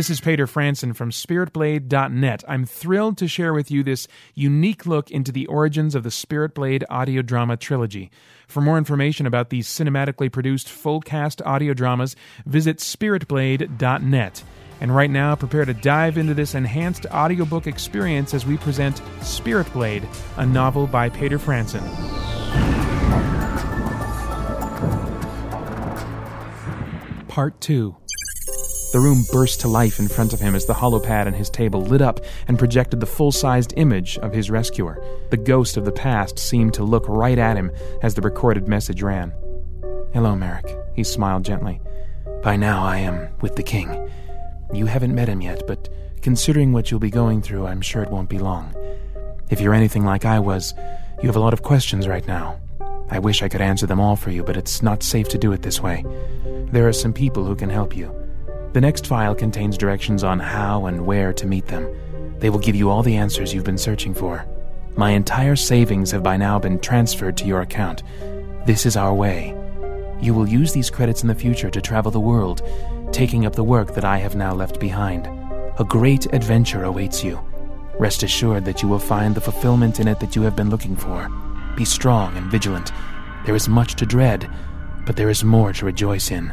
This is Peter Franson from SpiritBlade.net. I'm thrilled to share with you this unique look into the origins of the Spirit Blade audio drama trilogy. For more information about these cinematically produced full cast audio dramas, visit SpiritBlade.net. And right now, prepare to dive into this enhanced audiobook experience as we present Spirit Blade, a novel by Peter Franson. Part 2 the room burst to life in front of him as the holopad on his table lit up and projected the full sized image of his rescuer. The ghost of the past seemed to look right at him as the recorded message ran. Hello, Merikk. He smiled gently. By now I am with the king. You haven't met him yet, but considering what you'll be going through, I'm sure it won't be long. If you're anything like I was, you have a lot of questions right now. I wish I could answer them all for you, but it's not safe to do it this way. There are some people who can help you. The next file contains directions on how and where to meet them. They will give you all the answers you've been searching for. My entire savings have by now been transferred to your account. This is our way. You will use these credits in the future to travel the world, taking up the work that I have now left behind. A great adventure awaits you. Rest assured that you will find the fulfillment in it that you have been looking for. Be strong and vigilant. There is much to dread, but there is more to rejoice in.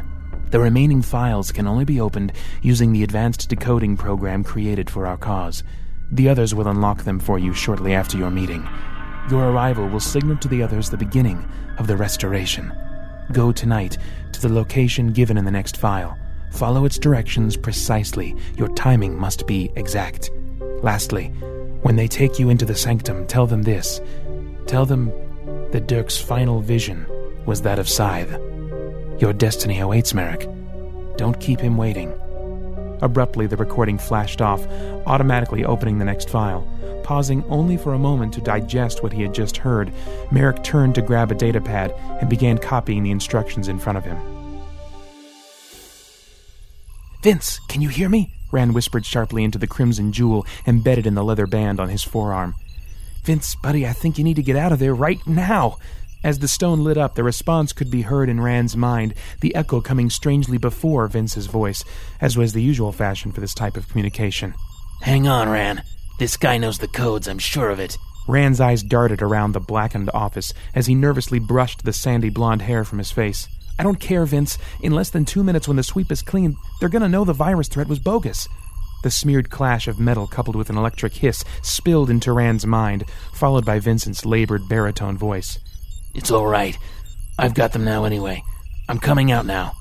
The remaining files can only be opened using the advanced decoding program created for our cause. The others will unlock them for you shortly after your meeting. Your arrival will signal to the others the beginning of the restoration. Go tonight to the location given in the next file. Follow its directions precisely. Your timing must be exact. Lastly, when they take you into the sanctum, tell them this. Tell them that Dirk's final vision was that of Scythe. Your destiny awaits, Merikk. Don't keep him waiting. Abruptly, the recording flashed off, automatically opening the next file. Pausing only for a moment to digest what he had just heard, Merikk turned to grab a datapad and began copying the instructions in front of him. Vince, can you hear me? Rand whispered sharply into the crimson jewel embedded in the leather band on his forearm. Vince, buddy, I think you need to get out of there right now. As the stone lit up, the response could be heard in Rand's mind, the echo coming strangely before Vince's voice, as was the usual fashion for this type of communication. Hang on, Rand. This guy knows the codes, I'm sure of it. Rand's eyes darted around the blackened office as he nervously brushed the sandy blonde hair from his face. I don't care, Vince. In less than two minutes, when the sweep is clean, they're gonna know the virus threat was bogus. The smeared clash of metal coupled with an electric hiss spilled into Rand's mind, followed by Vincent's labored baritone voice. It's all right. I've got them now anyway. I'm coming out now.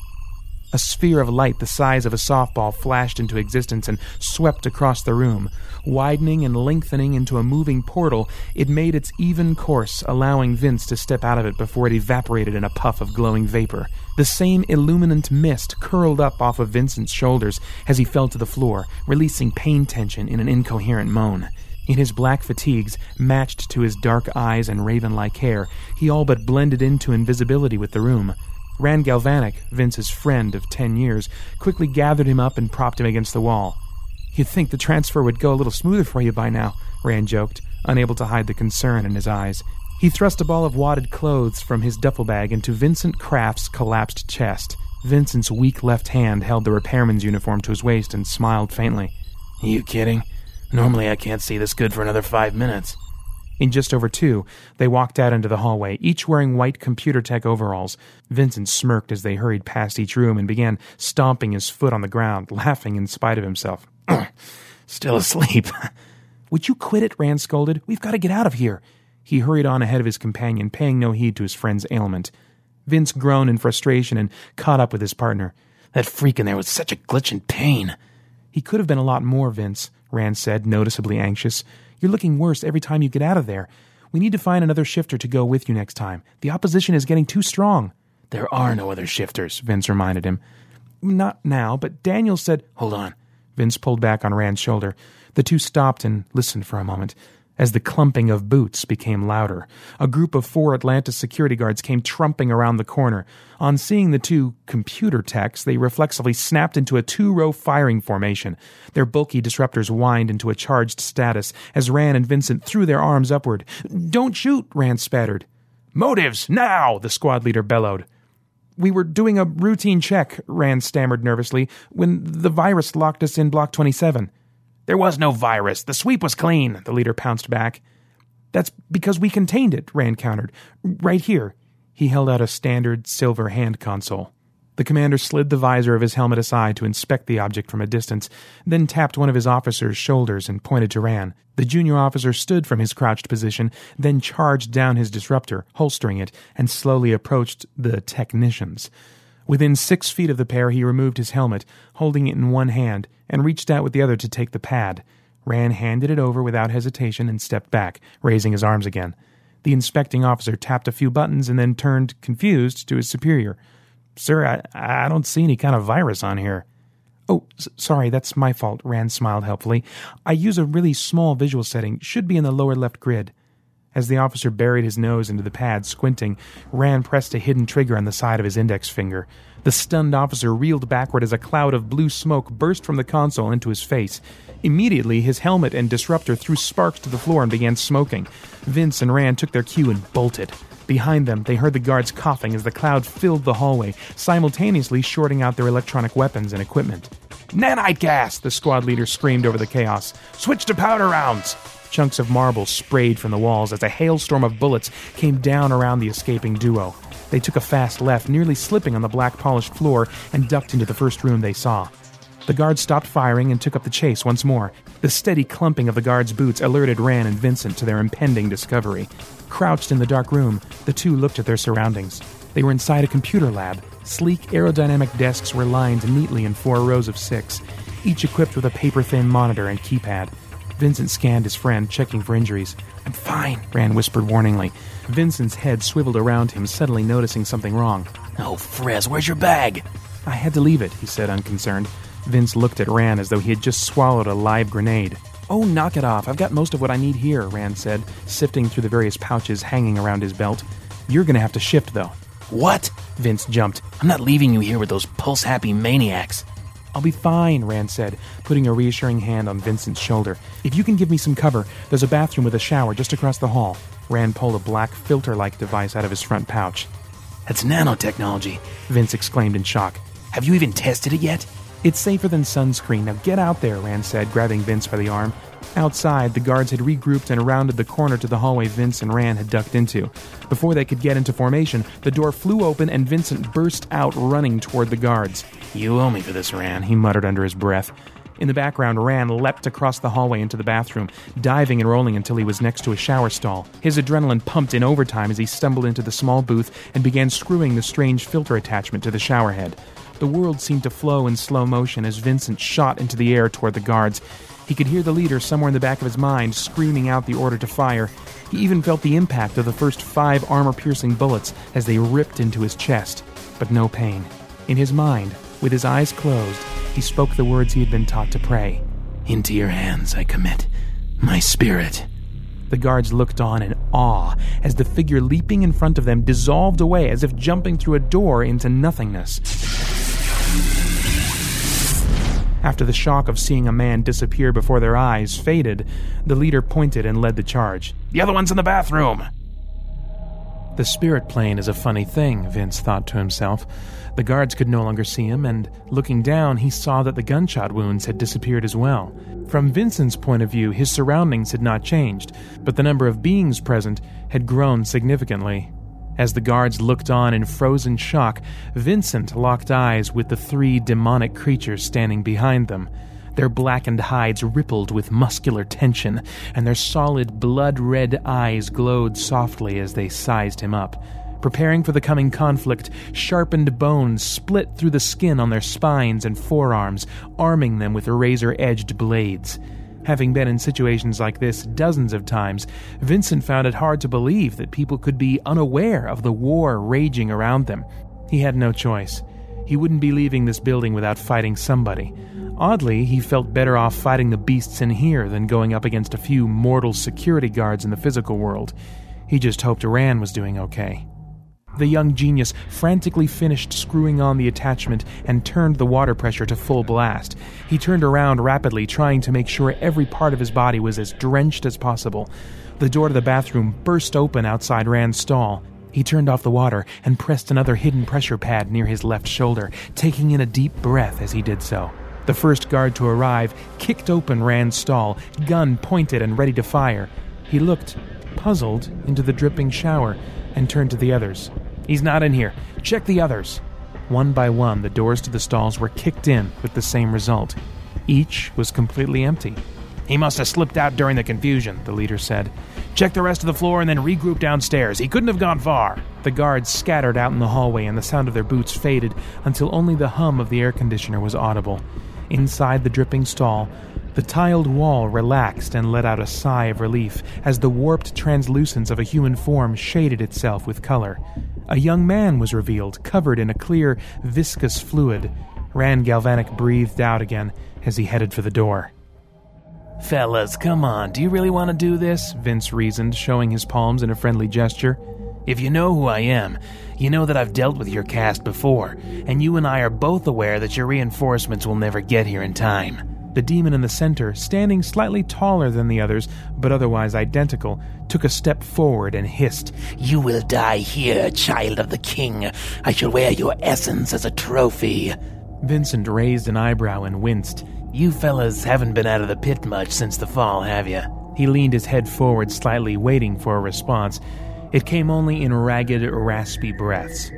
A sphere of light the size of a softball flashed into existence and swept across the room. Widening and lengthening into a moving portal, it made its even course, allowing Vince to step out of it before it evaporated in a puff of glowing vapor. The same illuminant mist curled up off of Vincent's shoulders as he fell to the floor, releasing pain tension in an incoherent moan. In his black fatigues, matched to his dark eyes and raven like hair, he all but blended into invisibility with the room. Rand Galvanic, Vince's friend of ten years, quickly gathered him up and propped him against the wall. You'd think the transfer would go a little smoother for you by now, Rand joked, unable to hide the concern in his eyes. He thrust a ball of wadded clothes from his duffel bag into Vincent Kraft's collapsed chest. Vincent's weak left hand held the repairman's uniform to his waist and smiled faintly. You kidding? Normally I can't see this good for another five minutes. In just over two, they walked out into the hallway, each wearing white computer tech overalls. Vincent smirked as they hurried past each room and began stomping his foot on the ground, laughing in spite of himself. Still asleep. Would you quit it? Rand scolded. We've got to get out of here. He hurried on ahead of his companion, paying no heed to his friend's ailment. Vince groaned in frustration and caught up with his partner. That freak in there was such a glitch and pain. He could have been a lot more, Vince. Rand said, noticeably anxious. You're looking worse every time you get out of there. We need to find another shifter to go with you next time. The opposition is getting too strong. There are no other shifters, Vince reminded him. Not now, but Daniel said. Hold on. Vince pulled back on Rand's shoulder. The two stopped and listened for a moment. As the clumping of boots became louder, a group of four Atlanta security guards came trumping around the corner. On seeing the two computer techs, they reflexively snapped into a two row firing formation. Their bulky disruptors whined into a charged status as Rand and Vincent threw their arms upward. Don't shoot, Rand spattered. Motives, now! the squad leader bellowed. We were doing a routine check, Rand stammered nervously, when the virus locked us in Block 27. There was no virus. The sweep was clean, the leader pounced back. That's because we contained it, Rand countered. Right here. He held out a standard silver hand console. The commander slid the visor of his helmet aside to inspect the object from a distance, then tapped one of his officer's shoulders and pointed to Rand. The junior officer stood from his crouched position, then charged down his disruptor, holstering it, and slowly approached the technicians. Within six feet of the pair, he removed his helmet, holding it in one hand, and reached out with the other to take the pad. Rand handed it over without hesitation and stepped back, raising his arms again. The inspecting officer tapped a few buttons and then turned, confused, to his superior. Sir, I, I don't see any kind of virus on here. Oh, s- sorry, that's my fault, Rand smiled helpfully. I use a really small visual setting, should be in the lower left grid. As the officer buried his nose into the pad, squinting, Rand pressed a hidden trigger on the side of his index finger. The stunned officer reeled backward as a cloud of blue smoke burst from the console into his face. Immediately, his helmet and disruptor threw sparks to the floor and began smoking. Vince and Rand took their cue and bolted. Behind them, they heard the guards coughing as the cloud filled the hallway, simultaneously shorting out their electronic weapons and equipment. Nanite gas! The squad leader screamed over the chaos. Switch to powder rounds! Chunks of marble sprayed from the walls as a hailstorm of bullets came down around the escaping duo. They took a fast left, nearly slipping on the black polished floor, and ducked into the first room they saw. The guards stopped firing and took up the chase once more. The steady clumping of the guards' boots alerted Rand and Vincent to their impending discovery. Crouched in the dark room, the two looked at their surroundings. They were inside a computer lab. Sleek aerodynamic desks were lined neatly in four rows of six, each equipped with a paper thin monitor and keypad. Vincent scanned his friend, checking for injuries. I'm fine, Rand whispered warningly. Vincent's head swiveled around him, suddenly noticing something wrong. Oh, Frez, where's your bag? I had to leave it, he said, unconcerned. Vince looked at Rand as though he had just swallowed a live grenade. Oh, knock it off. I've got most of what I need here, Rand said, sifting through the various pouches hanging around his belt. You're going to have to shift, though. What? Vince jumped. I'm not leaving you here with those pulse happy maniacs. I'll be fine, Rand said, putting a reassuring hand on Vincent's shoulder. If you can give me some cover, there's a bathroom with a shower just across the hall. Rand pulled a black filter like device out of his front pouch. That's nanotechnology, Vince exclaimed in shock. Have you even tested it yet? It's safer than sunscreen. Now get out there, Rand said, grabbing Vince by the arm. Outside, the guards had regrouped and rounded the corner to the hallway Vince and Rand had ducked into. Before they could get into formation, the door flew open and Vincent burst out running toward the guards. You owe me for this, Rand, he muttered under his breath. In the background, Rand leapt across the hallway into the bathroom, diving and rolling until he was next to a shower stall. His adrenaline pumped in overtime as he stumbled into the small booth and began screwing the strange filter attachment to the shower head. The world seemed to flow in slow motion as Vincent shot into the air toward the guards. He could hear the leader somewhere in the back of his mind screaming out the order to fire. He even felt the impact of the first five armor piercing bullets as they ripped into his chest, but no pain. In his mind, with his eyes closed, he spoke the words he had been taught to pray Into your hands I commit my spirit. The guards looked on in awe as the figure leaping in front of them dissolved away as if jumping through a door into nothingness. After the shock of seeing a man disappear before their eyes faded, the leader pointed and led the charge. The other one's in the bathroom. The spirit plane is a funny thing, Vince thought to himself. The guards could no longer see him, and looking down, he saw that the gunshot wounds had disappeared as well. From Vincent's point of view, his surroundings had not changed, but the number of beings present had grown significantly. As the guards looked on in frozen shock, Vincent locked eyes with the three demonic creatures standing behind them. Their blackened hides rippled with muscular tension, and their solid, blood red eyes glowed softly as they sized him up. Preparing for the coming conflict, sharpened bones split through the skin on their spines and forearms, arming them with razor edged blades. Having been in situations like this dozens of times, Vincent found it hard to believe that people could be unaware of the war raging around them. He had no choice. He wouldn't be leaving this building without fighting somebody. Oddly, he felt better off fighting the beasts in here than going up against a few mortal security guards in the physical world. He just hoped Rand was doing okay. The young genius frantically finished screwing on the attachment and turned the water pressure to full blast. He turned around rapidly, trying to make sure every part of his body was as drenched as possible. The door to the bathroom burst open outside Rand's stall. He turned off the water and pressed another hidden pressure pad near his left shoulder, taking in a deep breath as he did so. The first guard to arrive kicked open Rand's stall, gun pointed and ready to fire. He looked, puzzled, into the dripping shower and turned to the others. He's not in here. Check the others. One by one, the doors to the stalls were kicked in with the same result. Each was completely empty. He must have slipped out during the confusion, the leader said. Check the rest of the floor and then regroup downstairs. He couldn't have gone far. The guards scattered out in the hallway and the sound of their boots faded until only the hum of the air conditioner was audible. Inside the dripping stall, the tiled wall relaxed and let out a sigh of relief as the warped translucence of a human form shaded itself with color. A young man was revealed, covered in a clear, viscous fluid. Rand Galvanic breathed out again as he headed for the door. Fellas, come on, do you really want to do this? Vince reasoned, showing his palms in a friendly gesture. If you know who I am, you know that I've dealt with your caste before, and you and I are both aware that your reinforcements will never get here in time. The demon in the center, standing slightly taller than the others, but otherwise identical, took a step forward and hissed, You will die here, child of the king. I shall wear your essence as a trophy. Vincent raised an eyebrow and winced. You fellas haven't been out of the pit much since the fall, have you? He leaned his head forward slightly, waiting for a response. It came only in ragged, raspy breaths.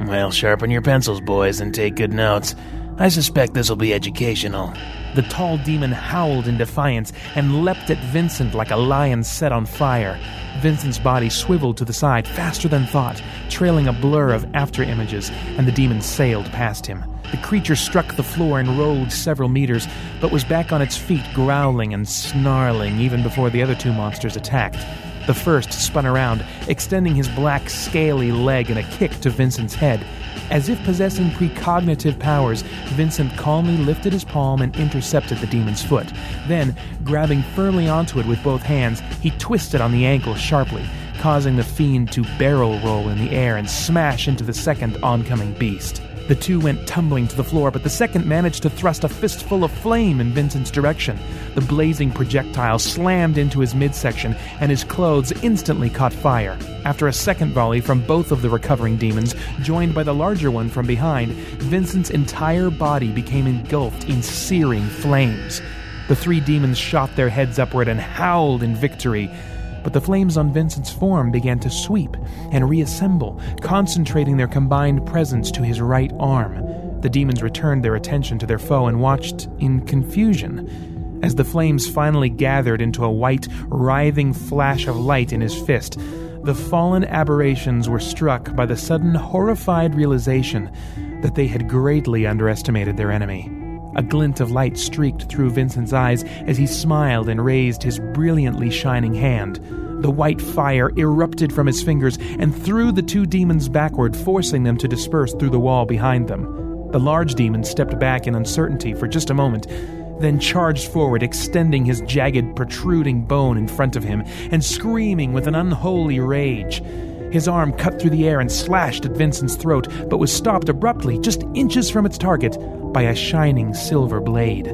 Well, sharpen your pencils, boys, and take good notes. I suspect this will be educational. The tall demon howled in defiance and leapt at Vincent like a lion set on fire. Vincent's body swiveled to the side faster than thought, trailing a blur of after images, and the demon sailed past him. The creature struck the floor and rolled several meters, but was back on its feet, growling and snarling even before the other two monsters attacked. The first spun around, extending his black, scaly leg in a kick to Vincent's head. As if possessing precognitive powers, Vincent calmly lifted his palm and intercepted the demon's foot. Then, grabbing firmly onto it with both hands, he twisted on the ankle sharply, causing the fiend to barrel roll in the air and smash into the second oncoming beast. The two went tumbling to the floor, but the second managed to thrust a fistful of flame in Vincent's direction. The blazing projectile slammed into his midsection, and his clothes instantly caught fire. After a second volley from both of the recovering demons, joined by the larger one from behind, Vincent's entire body became engulfed in searing flames. The three demons shot their heads upward and howled in victory but the flames on Vincent's form began to sweep and reassemble, concentrating their combined presence to his right arm. The demons returned their attention to their foe and watched in confusion. As the flames finally gathered into a white, writhing flash of light in his fist, the fallen aberrations were struck by the sudden horrified realization that they had greatly underestimated their enemy. A glint of light streaked through Vincent's eyes as he smiled and raised his brilliantly shining hand. The white fire erupted from his fingers and threw the two demons backward, forcing them to disperse through the wall behind them. The large demon stepped back in uncertainty for just a moment, then charged forward, extending his jagged, protruding bone in front of him and screaming with an unholy rage. His arm cut through the air and slashed at Vincent's throat, but was stopped abruptly, just inches from its target, by a shining silver blade.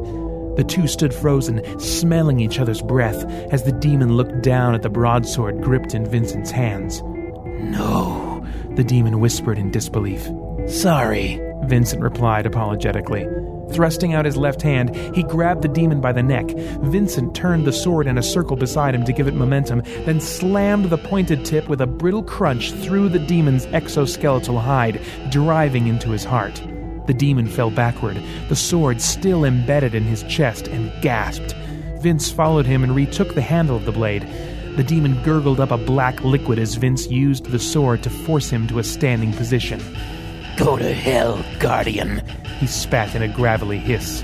The two stood frozen, smelling each other's breath, as the demon looked down at the broadsword gripped in Vincent's hands. No, the demon whispered in disbelief. Sorry, Vincent replied apologetically. Thrusting out his left hand, he grabbed the demon by the neck. Vincent turned the sword in a circle beside him to give it momentum, then slammed the pointed tip with a brittle crunch through the demon's exoskeletal hide, driving into his heart. The demon fell backward, the sword still embedded in his chest, and gasped. Vince followed him and retook the handle of the blade. The demon gurgled up a black liquid as Vince used the sword to force him to a standing position. Go to hell, Guardian, he spat in a gravelly hiss.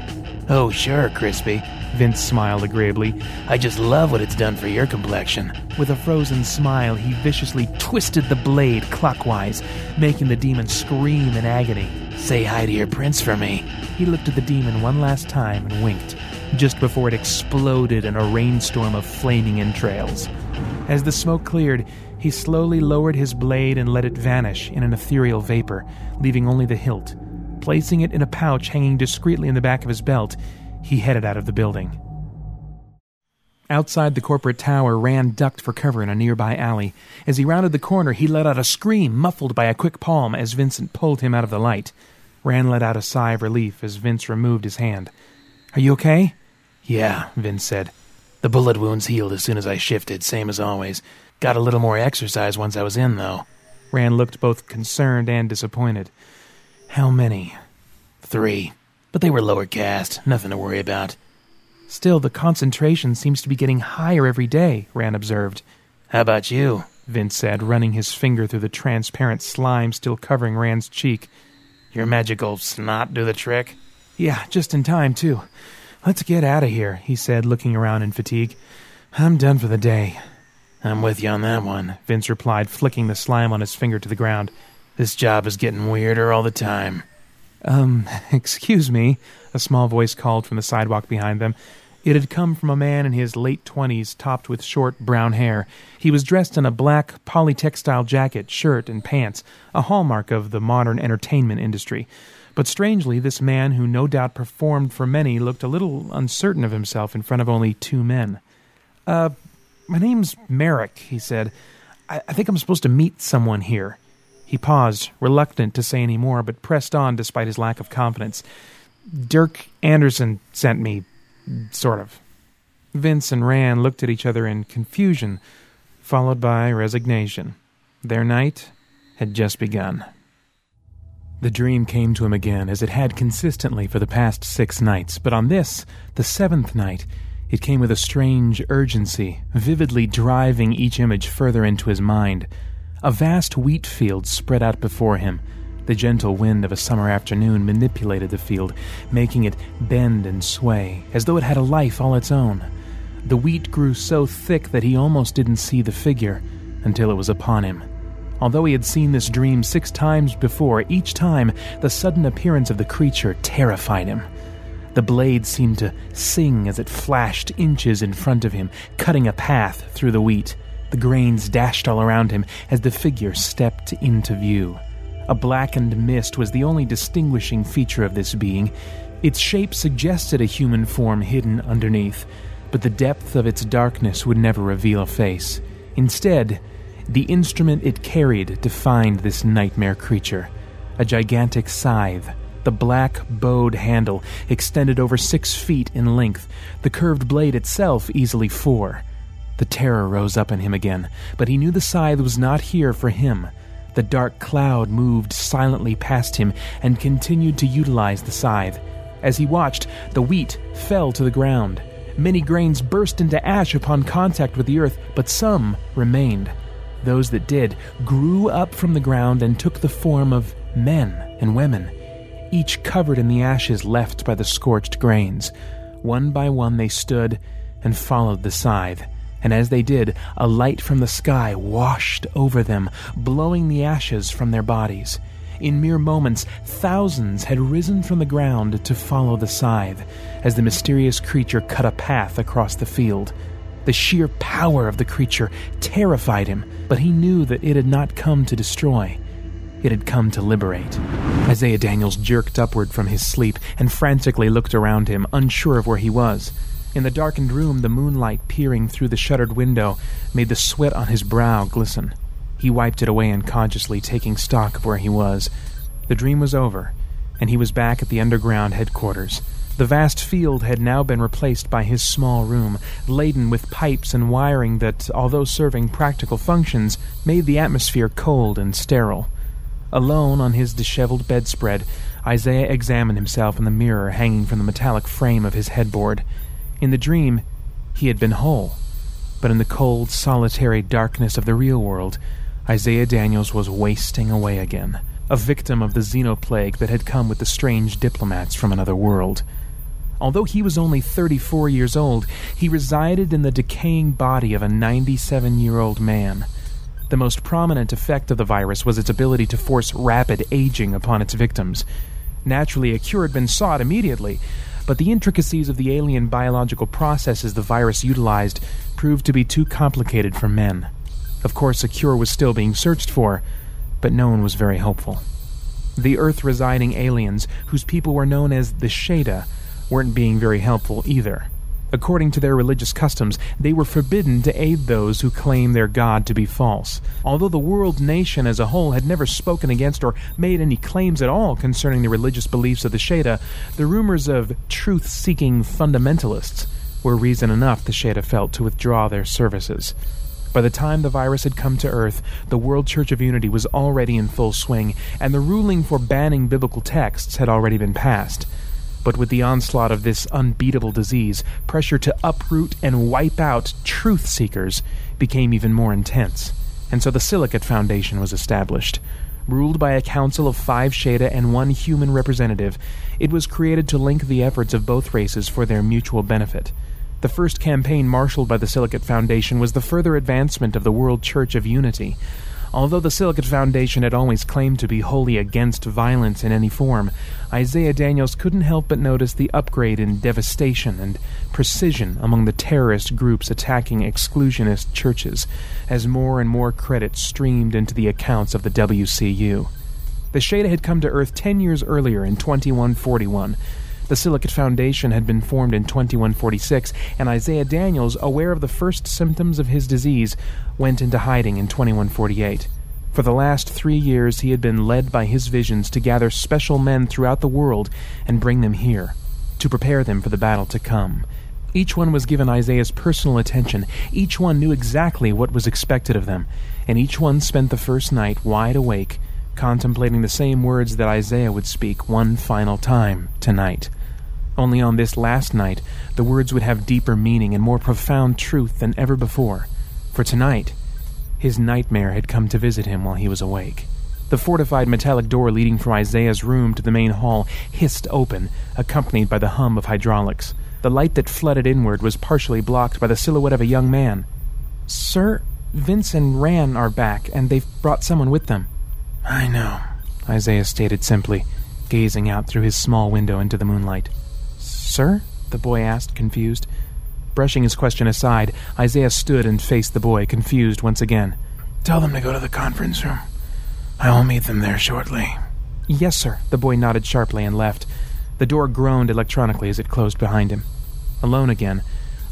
Oh, sure, Crispy. Vince smiled agreeably. I just love what it's done for your complexion. With a frozen smile, he viciously twisted the blade clockwise, making the demon scream in agony. Say hi to your prince for me. He looked at the demon one last time and winked, just before it exploded in a rainstorm of flaming entrails. As the smoke cleared, he slowly lowered his blade and let it vanish in an ethereal vapor, leaving only the hilt. Placing it in a pouch hanging discreetly in the back of his belt, he headed out of the building. Outside the corporate tower, Rand ducked for cover in a nearby alley. As he rounded the corner, he let out a scream, muffled by a quick palm as Vincent pulled him out of the light. Rand let out a sigh of relief as Vince removed his hand. Are you okay? Yeah, Vince said. The bullet wounds healed as soon as I shifted, same as always. Got a little more exercise once I was in, though. Rand looked both concerned and disappointed. How many? Three. But they were lower caste, nothing to worry about. Still, the concentration seems to be getting higher every day, Rand observed. How about you? Vince said, running his finger through the transparent slime still covering Rand's cheek. Your magical snot do the trick? Yeah, just in time, too. Let's get out of here, he said, looking around in fatigue. I'm done for the day. I'm with you on that one, Vince replied, flicking the slime on his finger to the ground. This job is getting weirder all the time. Um, excuse me, a small voice called from the sidewalk behind them. It had come from a man in his late twenties, topped with short brown hair. He was dressed in a black polytextile jacket, shirt, and pants, a hallmark of the modern entertainment industry. But strangely, this man, who no doubt performed for many, looked a little uncertain of himself in front of only two men. Uh, my name's Merikk, he said. I, I think I'm supposed to meet someone here. He paused, reluctant to say any more, but pressed on despite his lack of confidence. Dirk Anderson sent me, sort of. Vince and Rand looked at each other in confusion, followed by resignation. Their night had just begun. The dream came to him again, as it had consistently for the past six nights, but on this, the seventh night, it came with a strange urgency, vividly driving each image further into his mind. A vast wheat field spread out before him, the gentle wind of a summer afternoon manipulated the field, making it bend and sway, as though it had a life all its own. The wheat grew so thick that he almost didn't see the figure until it was upon him. Although he had seen this dream six times before, each time the sudden appearance of the creature terrified him. The blade seemed to sing as it flashed inches in front of him, cutting a path through the wheat. The grains dashed all around him as the figure stepped into view. A blackened mist was the only distinguishing feature of this being. Its shape suggested a human form hidden underneath, but the depth of its darkness would never reveal a face. Instead, the instrument it carried defined this nightmare creature a gigantic scythe. The black bowed handle extended over six feet in length, the curved blade itself easily four. The terror rose up in him again, but he knew the scythe was not here for him. The dark cloud moved silently past him and continued to utilize the scythe. As he watched, the wheat fell to the ground. Many grains burst into ash upon contact with the earth, but some remained. Those that did grew up from the ground and took the form of men and women, each covered in the ashes left by the scorched grains. One by one they stood and followed the scythe and as they did, a light from the sky washed over them, blowing the ashes from their bodies. In mere moments, thousands had risen from the ground to follow the scythe, as the mysterious creature cut a path across the field. The sheer power of the creature terrified him, but he knew that it had not come to destroy. It had come to liberate. Isaiah Daniels jerked upward from his sleep and frantically looked around him, unsure of where he was. In the darkened room, the moonlight peering through the shuttered window made the sweat on his brow glisten. He wiped it away unconsciously, taking stock of where he was. The dream was over, and he was back at the underground headquarters. The vast field had now been replaced by his small room, laden with pipes and wiring that, although serving practical functions, made the atmosphere cold and sterile. Alone on his disheveled bedspread, Isaiah examined himself in the mirror hanging from the metallic frame of his headboard. In the dream, he had been whole, but in the cold, solitary darkness of the real world, Isaiah Daniels was wasting away again, a victim of the xenoplague that had come with the strange diplomats from another world. Although he was only 34 years old, he resided in the decaying body of a 97 year old man. The most prominent effect of the virus was its ability to force rapid aging upon its victims. Naturally, a cure had been sought immediately, but the intricacies of the alien biological processes the virus utilized proved to be too complicated for men. Of course, a cure was still being searched for, but no one was very hopeful. The Earth residing aliens, whose people were known as the Shada, weren't being very helpful either. According to their religious customs, they were forbidden to aid those who claim their god to be false. Although the world nation as a whole had never spoken against or made any claims at all concerning the religious beliefs of the Sheda, the rumors of truth seeking fundamentalists were reason enough, the Sheda felt, to withdraw their services. By the time the virus had come to Earth, the World Church of Unity was already in full swing, and the ruling for banning biblical texts had already been passed. But with the onslaught of this unbeatable disease, pressure to uproot and wipe out truth seekers became even more intense. And so the Silicate Foundation was established. Ruled by a council of five Shada and one human representative, it was created to link the efforts of both races for their mutual benefit. The first campaign marshaled by the Silicate Foundation was the further advancement of the World Church of Unity. Although the Silicate Foundation had always claimed to be wholly against violence in any form, Isaiah Daniels couldn't help but notice the upgrade in devastation and precision among the terrorist groups attacking exclusionist churches, as more and more credit streamed into the accounts of the WCU. The Shada had come to Earth ten years earlier in 2141. The Silicate Foundation had been formed in 2146, and Isaiah Daniels, aware of the first symptoms of his disease, went into hiding in 2148. For the last three years, he had been led by his visions to gather special men throughout the world and bring them here, to prepare them for the battle to come. Each one was given Isaiah's personal attention, each one knew exactly what was expected of them, and each one spent the first night wide awake, contemplating the same words that Isaiah would speak one final time tonight. Only on this last night, the words would have deeper meaning and more profound truth than ever before. For tonight, his nightmare had come to visit him while he was awake. The fortified metallic door leading from Isaiah's room to the main hall hissed open, accompanied by the hum of hydraulics. The light that flooded inward was partially blocked by the silhouette of a young man. Sir, Vince and Rand are back, and they've brought someone with them. I know, Isaiah stated simply, gazing out through his small window into the moonlight. Sir? the boy asked, confused. Brushing his question aside, Isaiah stood and faced the boy, confused once again. Tell them to go to the conference room. I will meet them there shortly. Yes, sir. The boy nodded sharply and left. The door groaned electronically as it closed behind him. Alone again,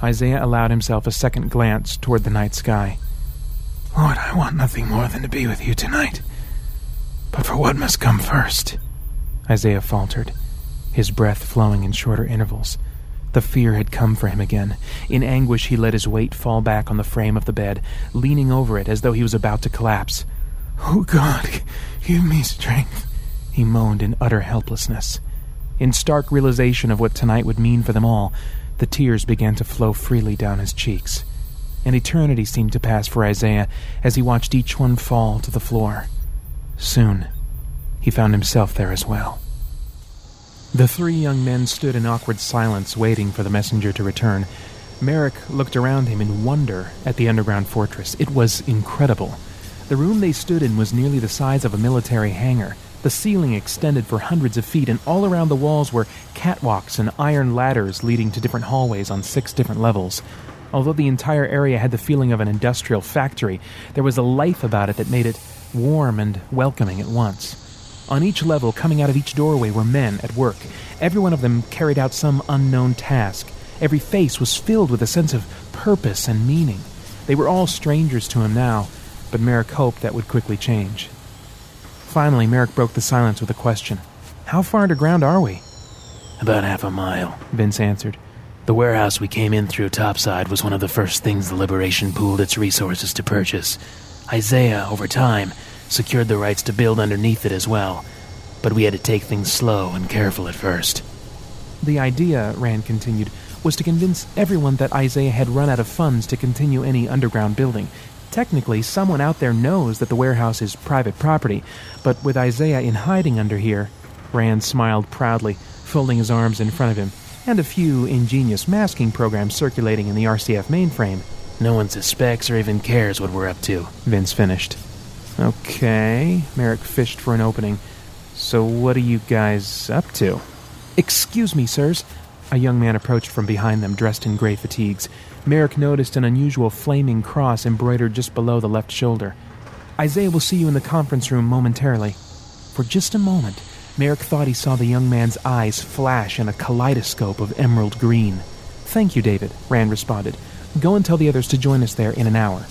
Isaiah allowed himself a second glance toward the night sky. Lord, I want nothing more than to be with you tonight. But for what must come first? Isaiah faltered his breath flowing in shorter intervals. The fear had come for him again. In anguish, he let his weight fall back on the frame of the bed, leaning over it as though he was about to collapse. Oh, God, give me strength, he moaned in utter helplessness. In stark realization of what tonight would mean for them all, the tears began to flow freely down his cheeks. An eternity seemed to pass for Isaiah as he watched each one fall to the floor. Soon, he found himself there as well. The three young men stood in awkward silence, waiting for the messenger to return. Merikk looked around him in wonder at the underground fortress. It was incredible. The room they stood in was nearly the size of a military hangar. The ceiling extended for hundreds of feet, and all around the walls were catwalks and iron ladders leading to different hallways on six different levels. Although the entire area had the feeling of an industrial factory, there was a life about it that made it warm and welcoming at once. On each level, coming out of each doorway, were men at work. Every one of them carried out some unknown task. Every face was filled with a sense of purpose and meaning. They were all strangers to him now, but Merikk hoped that would quickly change. Finally, Merikk broke the silence with a question. How far underground are we? About half a mile, Vince answered. The warehouse we came in through topside was one of the first things the Liberation pooled its resources to purchase. Isaiah, over time, secured the rights to build underneath it as well, but we had to take things slow and careful at first. The idea, Rand continued, was to convince everyone that Isaiah had run out of funds to continue any underground building. Technically, someone out there knows that the warehouse is private property, but with Isaiah in hiding under here, Rand smiled proudly, folding his arms in front of him, and a few ingenious masking programs circulating in the RCF mainframe. No one suspects or even cares what we're up to, Vince finished. Okay. Merikk fished for an opening. So what are you guys up to? Excuse me, sirs. A young man approached from behind them, dressed in gray fatigues. Merikk noticed an unusual flaming cross embroidered just below the left shoulder. Isaiah will see you in the conference room momentarily. For just a moment, Merikk thought he saw the young man's eyes flash in a kaleidoscope of emerald green. Thank you, David, Rand responded. Go and tell the others to join us there in an hour.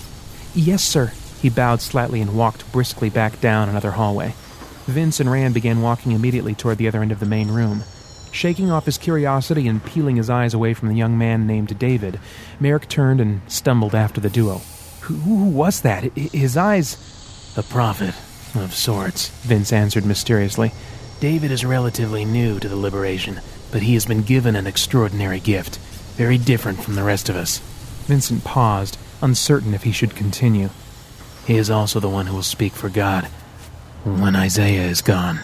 Yes, sir. He bowed slightly and walked briskly back down another hallway. Vince and Rand began walking immediately toward the other end of the main room. Shaking off his curiosity and peeling his eyes away from the young man named David, Merikk turned and stumbled after the duo. Who, who was that? His eyes. A prophet, of sorts, Vince answered mysteriously. David is relatively new to the Liberation, but he has been given an extraordinary gift, very different from the rest of us. Vincent paused, uncertain if he should continue. He is also the one who will speak for God when Isaiah is gone.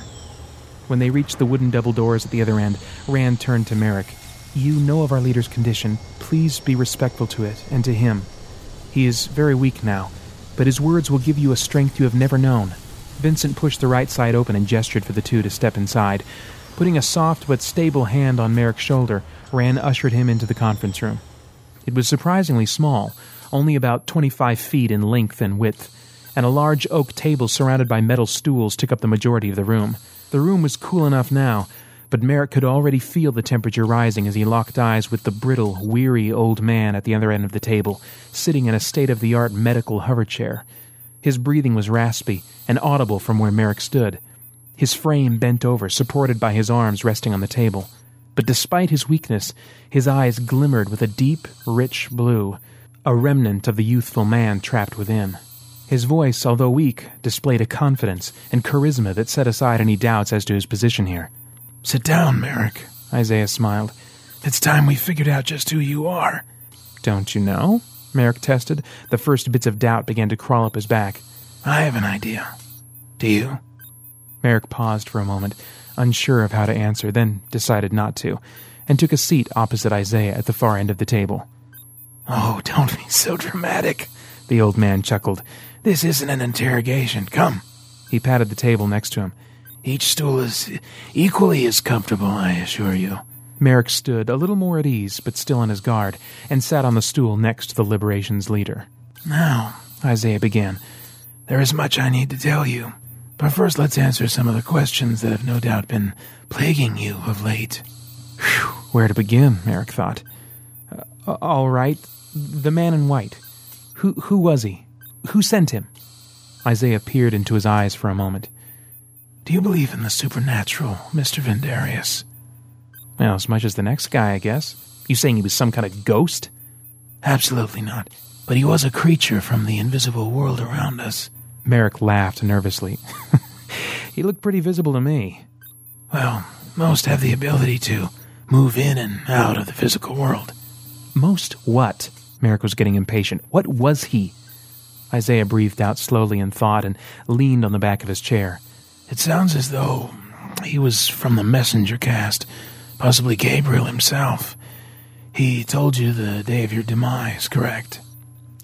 When they reached the wooden double doors at the other end, Rand turned to Merikk. You know of our leader's condition. Please be respectful to it and to him. He is very weak now, but his words will give you a strength you have never known. Vincent pushed the right side open and gestured for the two to step inside. Putting a soft but stable hand on Merikk's shoulder, Rand ushered him into the conference room. It was surprisingly small, only about 25 feet in length and width, and a large oak table surrounded by metal stools took up the majority of the room. The room was cool enough now, but Merikk could already feel the temperature rising as he locked eyes with the brittle, weary old man at the other end of the table, sitting in a state of the art medical hover chair. His breathing was raspy and audible from where Merikk stood. His frame bent over, supported by his arms resting on the table. But despite his weakness, his eyes glimmered with a deep, rich blue, a remnant of the youthful man trapped within. His voice, although weak, displayed a confidence and charisma that set aside any doubts as to his position here. Sit down, Merikk, Isaiah smiled. It's time we figured out just who you are. Don't you know? Merikk tested. The first bits of doubt began to crawl up his back. I have an idea. Do you? Merikk paused for a moment, unsure of how to answer, then decided not to, and took a seat opposite Isaiah at the far end of the table. Oh, don't be so dramatic, the old man chuckled. This isn't an interrogation. Come. He patted the table next to him. Each stool is equally as comfortable, I assure you. Merikk stood, a little more at ease, but still on his guard, and sat on the stool next to the Liberation's leader. Now, Isaiah began, there is much I need to tell you. But first, let's answer some of the questions that have no doubt been plaguing you of late. Whew, where to begin, Merikk thought. Uh, all right, the man in white. Who, who was he? Who sent him? Isaiah peered into his eyes for a moment. Do you believe in the supernatural, Mr. Vindarius? Well, as much as the next guy, I guess. You saying he was some kind of ghost? Absolutely not. But he was a creature from the invisible world around us. Merikk laughed nervously. he looked pretty visible to me. Well, most have the ability to move in and out of the physical world. Most what? Merikk was getting impatient. What was he? Isaiah breathed out slowly in thought and leaned on the back of his chair. It sounds as though he was from the messenger caste Possibly Gabriel himself. He told you the day of your demise, correct?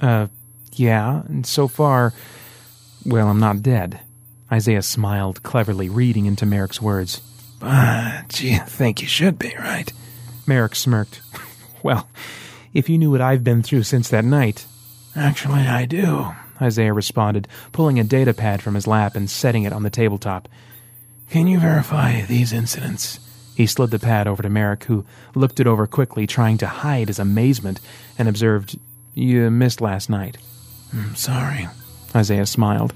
Uh, yeah, and so far, well, I'm not dead. Isaiah smiled cleverly, reading into Merikk's words. But you think you should be, right? Merikk smirked. well, if you knew what I've been through since that night. Actually, I do, Isaiah responded, pulling a data pad from his lap and setting it on the tabletop. Can you verify these incidents? He slid the pad over to Merikk, who looked it over quickly, trying to hide his amazement, and observed, You missed last night. I'm sorry. Isaiah smiled.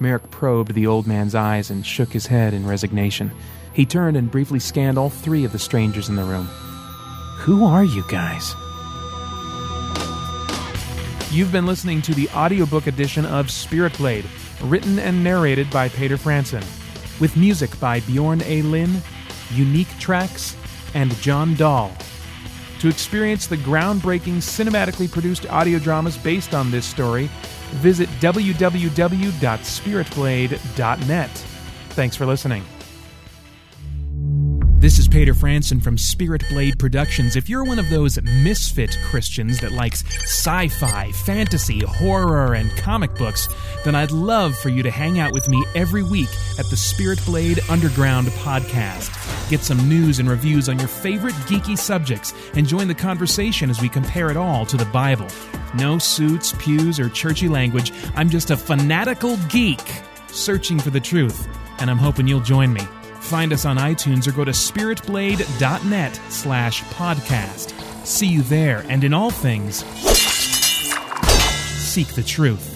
Merikk probed the old man's eyes and shook his head in resignation. He turned and briefly scanned all three of the strangers in the room. Who are you guys? You've been listening to the audiobook edition of Spirit Blade, written and narrated by Peter Franson, with music by Bjorn A. Lynne Unique Tracks, and John Dahl. To experience the groundbreaking cinematically produced audio dramas based on this story, visit www.spiritblade.net. Thanks for listening. This is Peter Franson from Spirit Blade Productions. If you're one of those misfit Christians that likes sci fi, fantasy, horror, and comic books, then I'd love for you to hang out with me every week at the Spirit Blade Underground podcast. Get some news and reviews on your favorite geeky subjects and join the conversation as we compare it all to the Bible. No suits, pews, or churchy language. I'm just a fanatical geek searching for the truth, and I'm hoping you'll join me. Find us on iTunes or go to spiritblade.net slash podcast. See you there, and in all things, seek the truth.